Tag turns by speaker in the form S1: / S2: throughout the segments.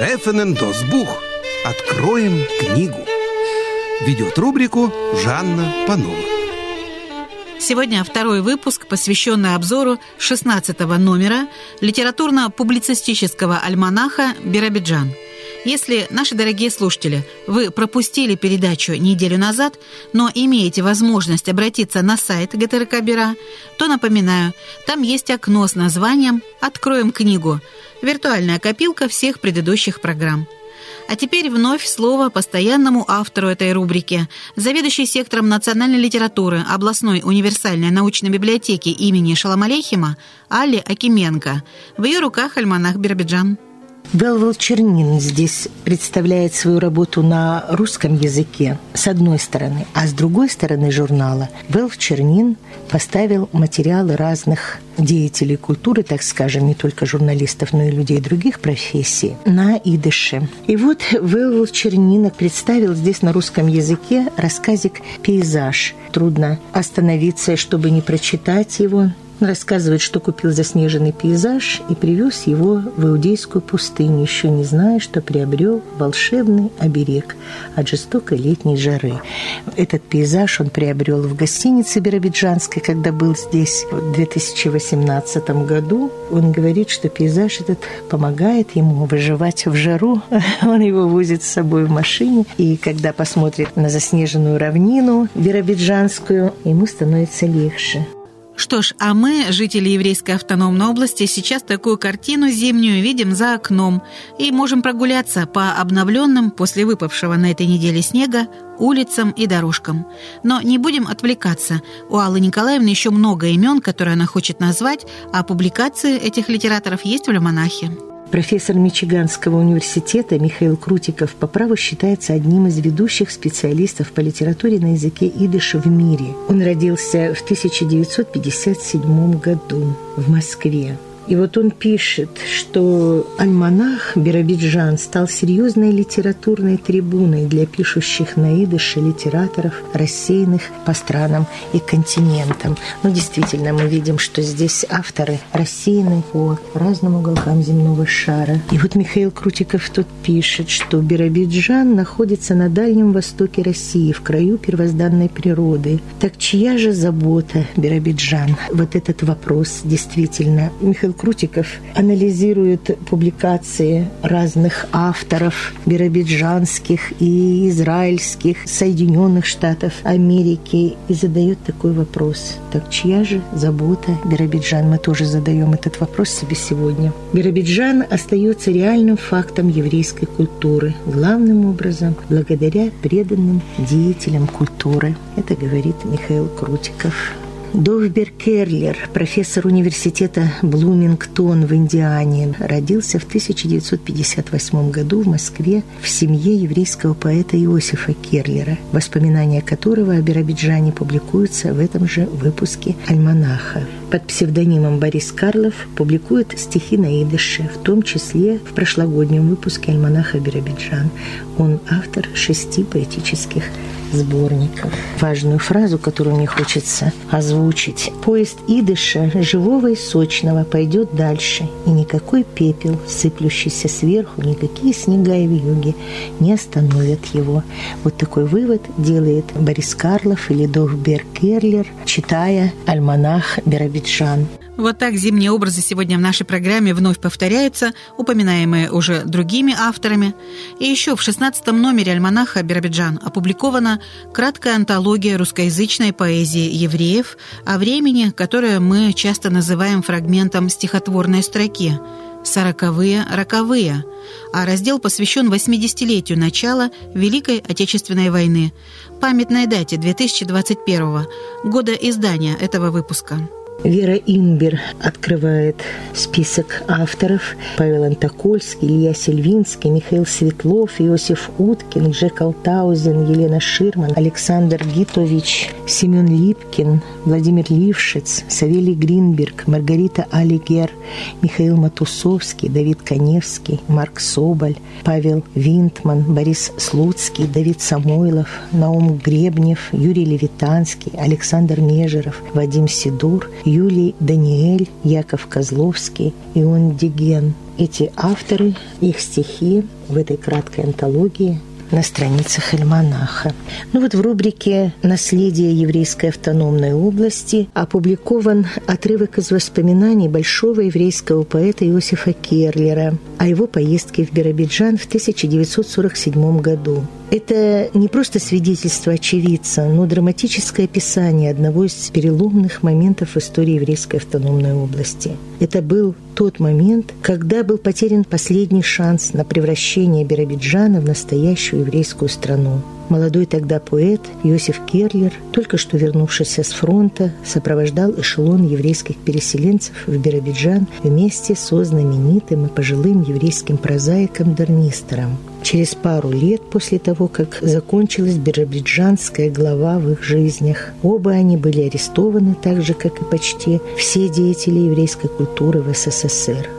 S1: Верефенен Досбух. Откроем книгу. Ведет рубрику Жанна Панова.
S2: Сегодня второй выпуск, посвященный обзору 16 номера литературно-публицистического альманаха «Биробиджан». Если, наши дорогие слушатели, вы пропустили передачу неделю назад, но имеете возможность обратиться на сайт ГТРК Бира, то напоминаю, там есть окно с названием «Откроем книгу», виртуальная копилка всех предыдущих программ. А теперь вновь слово постоянному автору этой рубрики, заведующей сектором национальной литературы областной универсальной научной библиотеки имени Шаламалейхима Алле Акименко. В ее руках альманах Биробиджан.
S3: Велвел Чернин здесь представляет свою работу на русском языке, с одной стороны, а с другой стороны журнала Велв Чернин поставил материалы разных деятелей культуры, так скажем, не только журналистов, но и людей других профессий, на идыше. И вот Велвел Чернина представил здесь на русском языке рассказик «Пейзаж». Трудно остановиться, чтобы не прочитать его. Он рассказывает, что купил заснеженный пейзаж и привез его в Иудейскую пустыню, еще не зная, что приобрел волшебный оберег от жестокой летней жары. Этот пейзаж он приобрел в гостинице Биробиджанской, когда был здесь в 2018 году. Он говорит, что пейзаж этот помогает ему выживать в жару. Он его возит с собой в машине, и когда посмотрит на заснеженную равнину биробиджанскую, ему становится легче.
S2: Что ж, а мы, жители еврейской автономной области, сейчас такую картину зимнюю видим за окном и можем прогуляться по обновленным после выпавшего на этой неделе снега улицам и дорожкам. Но не будем отвлекаться. У Аллы Николаевны еще много имен, которые она хочет назвать, а публикации этих литераторов есть в «Лемонахе».
S3: Профессор Мичиганского университета Михаил Крутиков по праву считается одним из ведущих специалистов по литературе на языке идыша в мире. Он родился в 1957 году в Москве. И вот он пишет, что альманах Биробиджан стал серьезной литературной трибуной для пишущих на идыше литераторов, рассеянных по странам и континентам. Ну, действительно, мы видим, что здесь авторы рассеяны по разным уголкам земного шара. И вот Михаил Крутиков тут пишет, что Биробиджан находится на Дальнем Востоке России, в краю первозданной природы. Так чья же забота Биробиджан? Вот этот вопрос действительно. Михаил Крутиков анализирует публикации разных авторов биробиджанских и израильских, Соединенных Штатов Америки и задает такой вопрос. Так чья же забота Биробиджан? Мы тоже задаем этот вопрос себе сегодня. Биробиджан остается реальным фактом еврейской культуры, главным образом благодаря преданным деятелям культуры. Это говорит Михаил Крутиков. Довбер Керлер, профессор университета Блумингтон в Индиане, родился в 1958 году в Москве в семье еврейского поэта Иосифа Керлера, воспоминания которого о Биробиджане публикуются в этом же выпуске «Альманаха». Под псевдонимом Борис Карлов публикует стихи на идыше, в том числе в прошлогоднем выпуске «Альманаха Биробиджан». Он автор шести поэтических сборников. Важную фразу, которую мне хочется озвучить. Поезд идыша, живого и сочного, пойдет дальше, и никакой пепел, сыплющийся сверху, никакие снега и вьюги не остановят его. Вот такой вывод делает Борис Карлов или Довбер Керлер, читая «Альманах Биробиджан».
S2: Вот так зимние образы сегодня в нашей программе вновь повторяются, упоминаемые уже другими авторами. И еще в 16 номере альманаха «Биробиджан» опубликована краткая антология русскоязычной поэзии евреев о времени, которое мы часто называем фрагментом стихотворной строки «Сороковые, роковые», а раздел посвящен 80-летию начала Великой Отечественной войны, памятной дате 2021 года издания этого выпуска.
S3: Вера Имбер открывает список авторов. Павел Антокольский, Илья Сельвинский, Михаил Светлов, Иосиф Уткин, Джек Алтаузен, Елена Ширман, Александр Гитович, Семен Липкин, Владимир Лившиц, Савелий Гринберг, Маргарита Алигер, Михаил Матусовский, Давид Коневский, Марк Соболь, Павел Винтман, Борис Слуцкий, Давид Самойлов, Наум Гребнев, Юрий Левитанский, Александр Межеров, Вадим Сидур – Юлий Даниэль, Яков Козловский, Ион Диген. Эти авторы, их стихи в этой краткой антологии на страницах альманаха. Ну вот в рубрике «Наследие еврейской автономной области» опубликован отрывок из воспоминаний большого еврейского поэта Иосифа Керлера о его поездке в Биробиджан в 1947 году. Это не просто свидетельство очевидца, но драматическое описание одного из переломных моментов в истории еврейской автономной области. Это был тот момент, когда был потерян последний шанс на превращение Биробиджана в настоящую еврейскую страну. Молодой тогда поэт Иосиф Керлер, только что вернувшийся с фронта, сопровождал эшелон еврейских переселенцев в Биробиджан вместе со знаменитым и пожилым еврейским прозаиком Дарнистером. Через пару лет после того, как закончилась биробиджанская глава в их жизнях, оба они были арестованы, так же, как и почти все деятели еврейской культуры в СССР.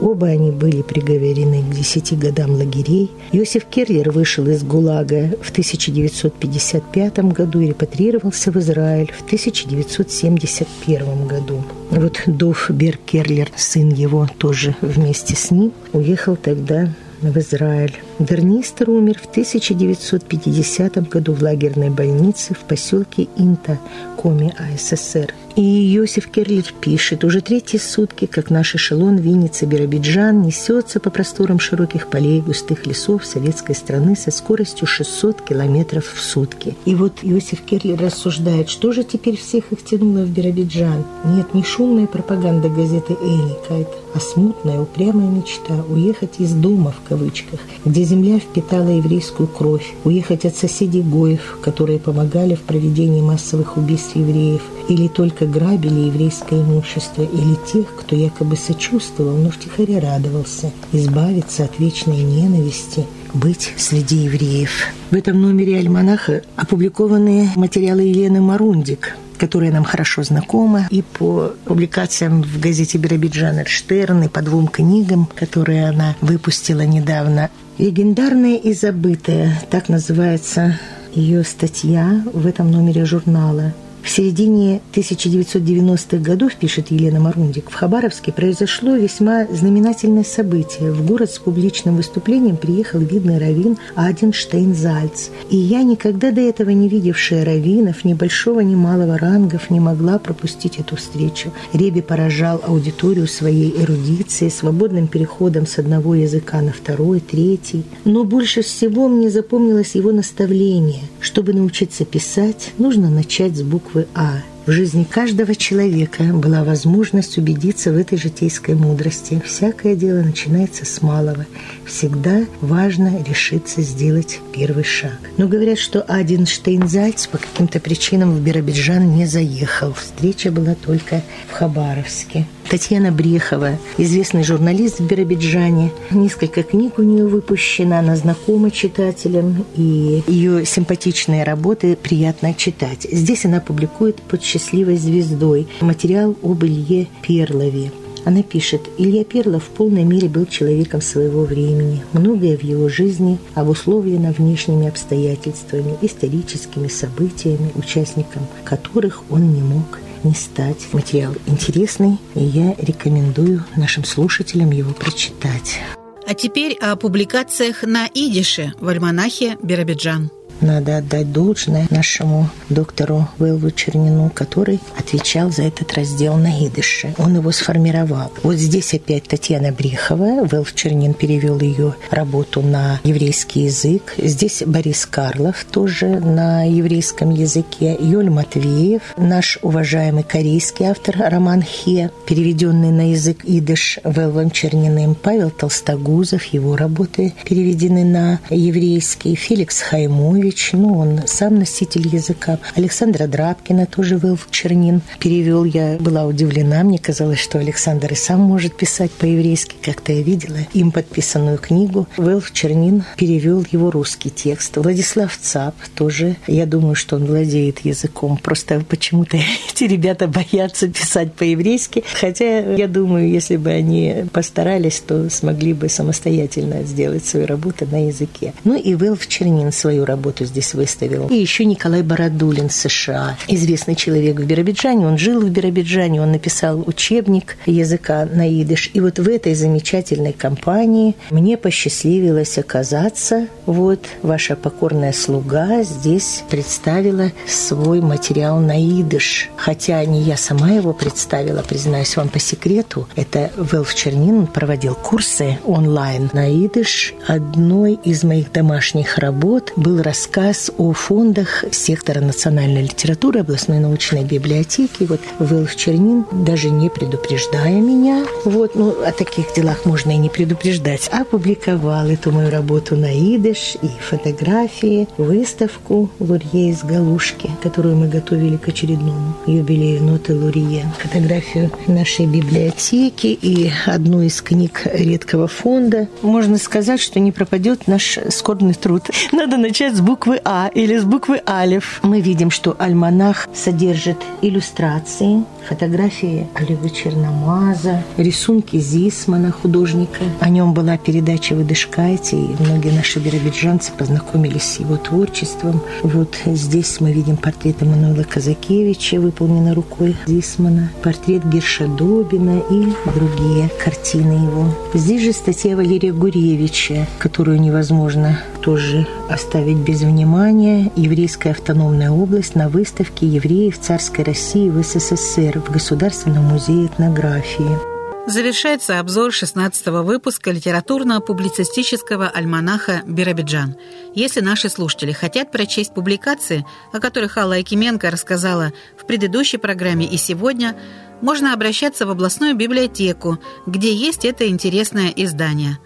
S3: Оба они были приговорены к 10 годам лагерей. Иосиф Керлер вышел из ГУЛАГа в 1900 1955 году и репатрировался в Израиль в 1971 году. Вот Дов Беркерлер, сын его, тоже вместе с ним, уехал тогда в Израиль. Вернистер умер в 1950 году в лагерной больнице в поселке Инта, Коми, АССР. И Иосиф Керлер пишет, уже третьи сутки, как наш эшелон Винница Биробиджан несется по просторам широких полей густых лесов советской страны со скоростью 600 километров в сутки. И вот Иосиф Керлер рассуждает, что же теперь всех их тянуло в Биробиджан? Нет, не шумная пропаганда газеты «Эликайт», а смутная, упрямая мечта уехать из дома, в кавычках, где земля впитала еврейскую кровь, уехать от соседей Гоев, которые помогали в проведении массовых убийств евреев, или только грабили еврейское имущество, или тех, кто якобы сочувствовал, но втихаря радовался, избавиться от вечной ненависти, быть среди евреев. В этом номере «Альманаха» опубликованы материалы Елены Марундик, которая нам хорошо знакома, и по публикациям в газете «Биробиджан Эрштерн», и по двум книгам, которые она выпустила недавно. «Легендарная и забытая» – так называется ее статья в этом номере журнала. В середине 1990-х годов, пишет Елена Марундик, в Хабаровске произошло весьма знаменательное событие. В город с публичным выступлением приехал видный раввин Адин Штейнзальц. И я, никогда до этого не видевшая раввинов, ни большого, ни малого рангов, не могла пропустить эту встречу. Реби поражал аудиторию своей эрудицией, свободным переходом с одного языка на второй, третий. Но больше всего мне запомнилось его наставление. Чтобы научиться писать, нужно начать с буквы буквы «А». В жизни каждого человека была возможность убедиться в этой житейской мудрости. Всякое дело начинается с малого. Всегда важно решиться сделать первый шаг. Но говорят, что один Штейнзальц по каким-то причинам в Биробиджан не заехал. Встреча была только в Хабаровске. Татьяна Брехова, известный журналист в Биробиджане. Несколько книг у нее выпущено, она знакома читателям, и ее симпатичные работы приятно читать. Здесь она публикует под счастливой звездой материал об Илье Перлове. Она пишет, Илья Перлов в полной мере был человеком своего времени. Многое в его жизни обусловлено внешними обстоятельствами, историческими событиями, участником которых он не мог не стать. Материал интересный, и я рекомендую нашим слушателям его прочитать.
S2: А теперь о публикациях на идише в альманахе «Биробиджан».
S3: Надо отдать должное нашему доктору Велву Чернину, который отвечал за этот раздел на идыше. Он его сформировал. Вот здесь опять Татьяна Брехова. Велв Чернин перевел ее работу на еврейский язык. Здесь Борис Карлов тоже на еврейском языке. Юль Матвеев, наш уважаемый корейский автор Роман Хе, переведенный на язык идыш Велвом Черниным. Павел Толстогузов, его работы переведены на еврейский. Феликс Хаймович, Иванович, ну, он сам носитель языка. Александра Драбкина тоже был Чернин. Перевел я, была удивлена. Мне казалось, что Александр и сам может писать по-еврейски. Как-то я видела им подписанную книгу. Велф Чернин перевел его русский текст. Владислав Цап тоже. Я думаю, что он владеет языком. Просто почему-то эти ребята боятся писать по-еврейски. Хотя, я думаю, если бы они постарались, то смогли бы самостоятельно сделать свою работу на языке. Ну и Велф Чернин свою работу работу здесь выставил. И еще Николай Бородулин, США. Известный человек в Биробиджане. Он жил в Биробиджане, он написал учебник языка на идыш. И вот в этой замечательной компании мне посчастливилось оказаться. Вот ваша покорная слуга здесь представила свой материал на идыш. Хотя не я сама его представила, признаюсь вам по секрету. Это Велф Чернин проводил курсы онлайн на идыш. Одной из моих домашних работ был рассказ о фондах сектора национальной литературы областной научной библиотеки. Вот Велф Чернин, даже не предупреждая меня, вот, ну, о таких делах можно и не предупреждать, опубликовал эту мою работу на идыш и фотографии, выставку в Урье из Галушки, которую мы готовили к очередному юбилею Ноты Лурье. Фотографию нашей библиотеки и одну из книг редкого фонда. Можно сказать, что не пропадет наш скорбный труд. Надо начать с буквы А или с буквы Алиф. Мы видим, что альманах содержит иллюстрации, фотографии Олега Черномаза, рисунки Зисмана, художника. О нем была передача в Идышкайте, и многие наши биробиджанцы познакомились с его творчеством. Вот здесь мы видим портрет Эммануила Казакевича, выполненный рукой Зисмана, портрет Гершадобина и другие картины его. Здесь же статья Валерия Гуревича, которую невозможно тоже оставить без внимания. Еврейская автономная область на выставке евреев царской России в СССР в Государственном музее этнографии.
S2: Завершается обзор 16-го выпуска литературно-публицистического альманаха «Биробиджан». Если наши слушатели хотят прочесть публикации, о которых Алла Якименко рассказала в предыдущей программе и сегодня, можно обращаться в областную библиотеку, где есть это интересное издание.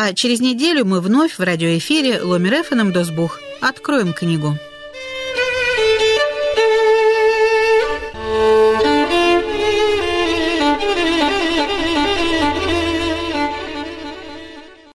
S2: А через неделю мы вновь в радиоэфире Ломер Досбух откроем книгу.